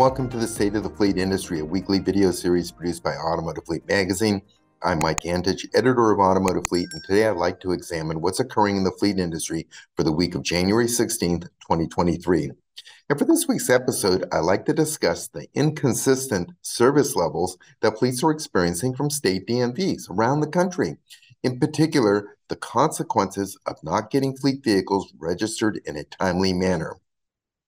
welcome to the State of the Fleet Industry, a weekly video series produced by Automotive Fleet Magazine. I'm Mike Antich, editor of Automotive Fleet, and today I'd like to examine what's occurring in the fleet industry for the week of January 16th, 2023. And for this week's episode, I'd like to discuss the inconsistent service levels that fleets are experiencing from state DMVs around the country. In particular, the consequences of not getting fleet vehicles registered in a timely manner.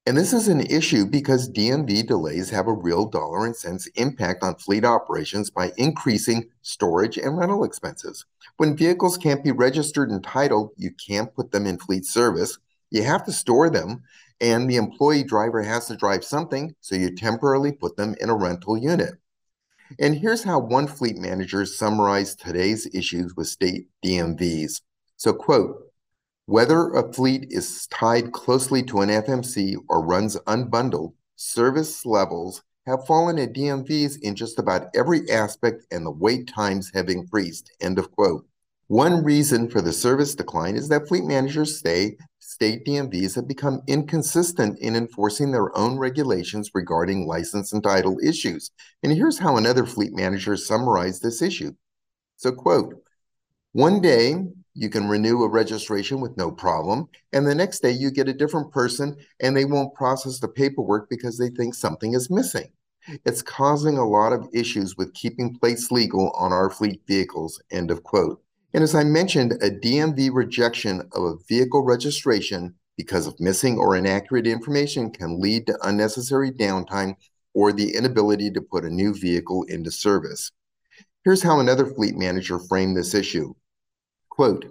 And this is an issue because DMV delays have a real dollar and cents impact on fleet operations by increasing storage and rental expenses. When vehicles can't be registered and titled, you can't put them in fleet service. You have to store them, and the employee driver has to drive something, so you temporarily put them in a rental unit. And here's how one fleet manager summarized today's issues with state DMVs. So, quote, whether a fleet is tied closely to an FMC or runs unbundled, service levels have fallen at DMVs in just about every aspect and the wait times have increased. End of quote. One reason for the service decline is that fleet managers say state DMVs have become inconsistent in enforcing their own regulations regarding license and title issues. And here's how another fleet manager summarized this issue. So, quote, one day you can renew a registration with no problem. And the next day you get a different person and they won't process the paperwork because they think something is missing. It's causing a lot of issues with keeping plates legal on our fleet vehicles. End of quote. And as I mentioned, a DMV rejection of a vehicle registration because of missing or inaccurate information can lead to unnecessary downtime or the inability to put a new vehicle into service. Here's how another fleet manager framed this issue. Quote,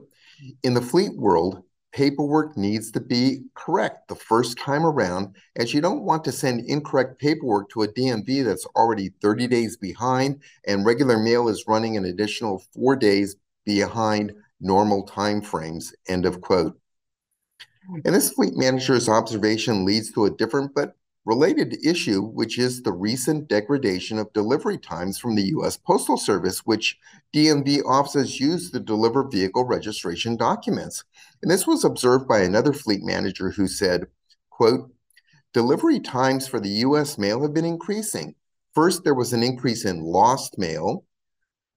in the fleet world, paperwork needs to be correct the first time around, as you don't want to send incorrect paperwork to a DMV that's already 30 days behind and regular mail is running an additional four days behind normal time frames. End of quote. And this fleet manager's observation leads to a different but related issue, which is the recent degradation of delivery times from the U.S. Postal Service, which DMV offices use to deliver vehicle registration documents. And this was observed by another fleet manager who said, quote, delivery times for the U.S. mail have been increasing. First, there was an increase in lost mail.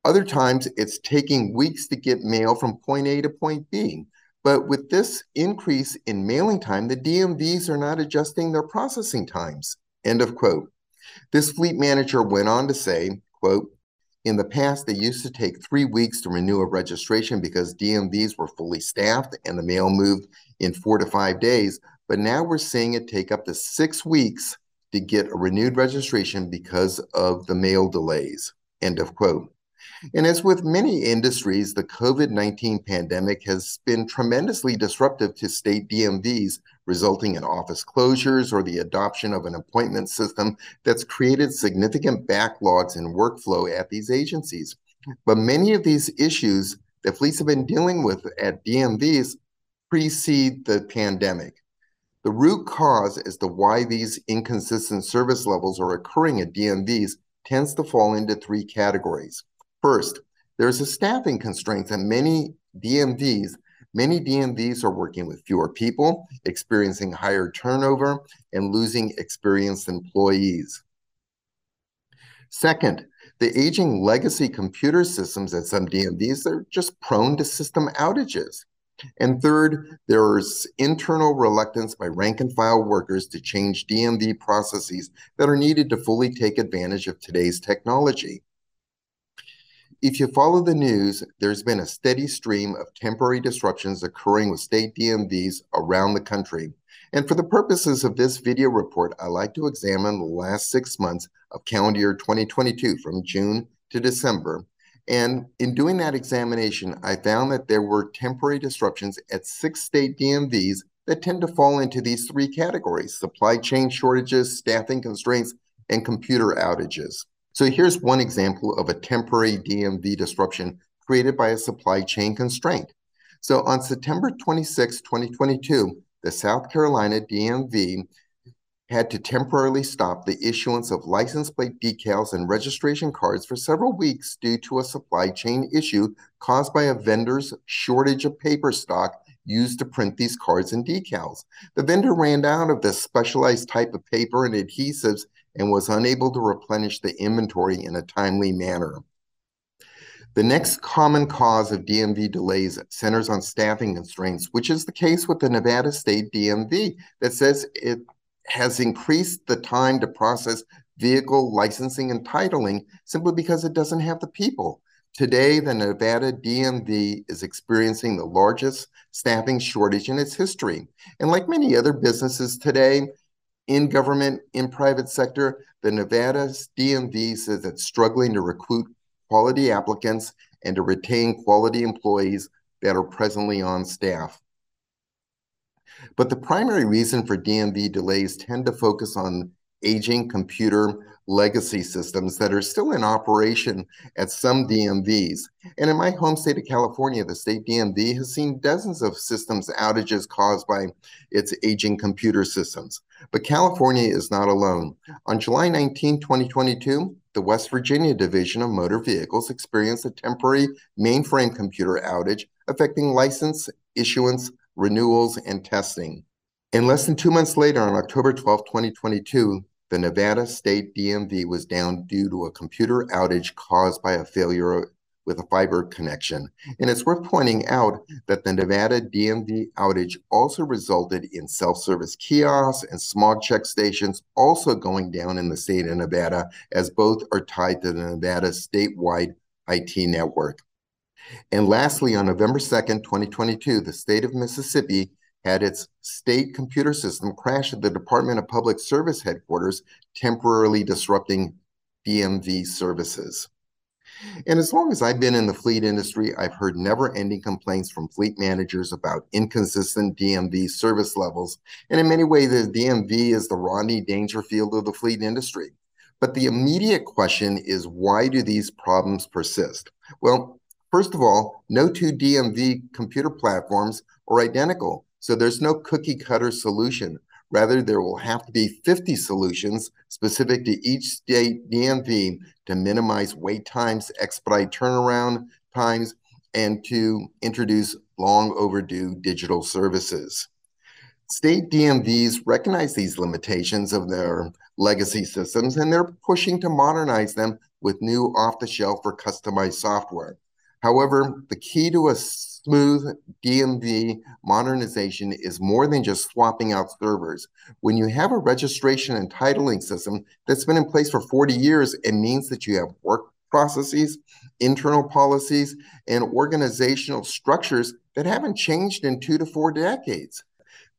Other times, it's taking weeks to get mail from point A to point B. But with this increase in mailing time, the DMVs are not adjusting their processing times. End of quote. This fleet manager went on to say, quote, in the past, they used to take three weeks to renew a registration because DMVs were fully staffed and the mail moved in four to five days. But now we're seeing it take up to six weeks to get a renewed registration because of the mail delays. End of quote. And as with many industries, the COVID 19 pandemic has been tremendously disruptive to state DMVs, resulting in office closures or the adoption of an appointment system that's created significant backlogs in workflow at these agencies. But many of these issues that fleets have been dealing with at DMVs precede the pandemic. The root cause as to why these inconsistent service levels are occurring at DMVs tends to fall into three categories. First, there's a staffing constraint at many DMVs. Many DMVs are working with fewer people, experiencing higher turnover, and losing experienced employees. Second, the aging legacy computer systems at some DMVs are just prone to system outages. And third, there's internal reluctance by rank and file workers to change DMV processes that are needed to fully take advantage of today's technology. If you follow the news, there's been a steady stream of temporary disruptions occurring with state DMVs around the country. And for the purposes of this video report, I like to examine the last six months of calendar year 2022 from June to December. And in doing that examination, I found that there were temporary disruptions at six state DMVs that tend to fall into these three categories supply chain shortages, staffing constraints, and computer outages. So here's one example of a temporary DMV disruption created by a supply chain constraint. So on September 26, 2022, the South Carolina DMV had to temporarily stop the issuance of license plate decals and registration cards for several weeks due to a supply chain issue caused by a vendor's shortage of paper stock used to print these cards and decals. The vendor ran out of this specialized type of paper and adhesives and was unable to replenish the inventory in a timely manner. The next common cause of DMV delays centers on staffing constraints, which is the case with the Nevada State DMV that says it has increased the time to process vehicle licensing and titling simply because it doesn't have the people. Today, the Nevada DMV is experiencing the largest staffing shortage in its history. And like many other businesses today, in government, in private sector, the Nevada DMV says it's struggling to recruit quality applicants and to retain quality employees that are presently on staff. But the primary reason for DMV delays tend to focus on aging computer legacy systems that are still in operation at some DMVs. And in my home state of California, the state DMV has seen dozens of systems outages caused by its aging computer systems. But California is not alone. On July 19, 2022, the West Virginia Division of Motor Vehicles experienced a temporary mainframe computer outage affecting license issuance, renewals, and testing. And less than two months later, on October 12, 2022, the Nevada State DMV was down due to a computer outage caused by a failure with a fiber connection. And it's worth pointing out that the Nevada DMV outage also resulted in self service kiosks and smog check stations also going down in the state of Nevada, as both are tied to the Nevada statewide IT network. And lastly, on November 2nd, 2022, the state of Mississippi had its state computer system crash at the Department of Public Service headquarters, temporarily disrupting DMV services. And as long as I've been in the fleet industry, I've heard never ending complaints from fleet managers about inconsistent DMV service levels. And in many ways, the DMV is the Rodney Dangerfield of the fleet industry. But the immediate question is why do these problems persist? Well, first of all, no two DMV computer platforms are identical. So there's no cookie cutter solution. Rather, there will have to be 50 solutions specific to each state DMV to minimize wait times, expedite turnaround times, and to introduce long overdue digital services. State DMVs recognize these limitations of their legacy systems and they're pushing to modernize them with new off the shelf or customized software. However, the key to a smooth DMV modernization is more than just swapping out servers. When you have a registration and titling system that's been in place for 40 years, it means that you have work processes, internal policies, and organizational structures that haven't changed in two to four decades.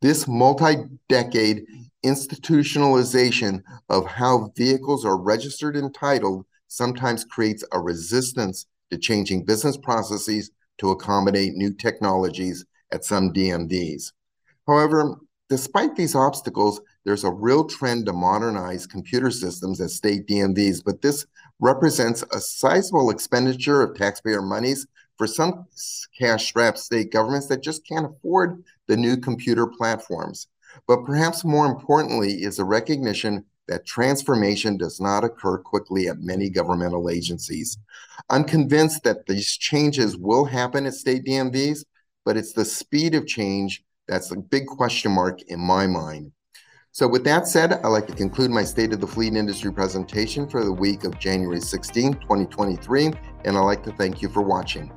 This multi decade institutionalization of how vehicles are registered and titled sometimes creates a resistance to changing business processes to accommodate new technologies at some DMVs. However, despite these obstacles, there's a real trend to modernize computer systems at state DMVs, but this represents a sizable expenditure of taxpayer monies for some cash-strapped state governments that just can't afford the new computer platforms. But perhaps more importantly is a recognition that transformation does not occur quickly at many governmental agencies. I'm convinced that these changes will happen at state DMVs, but it's the speed of change that's a big question mark in my mind. So with that said, I'd like to conclude my State of the Fleet Industry presentation for the week of January 16, 2023, and I'd like to thank you for watching.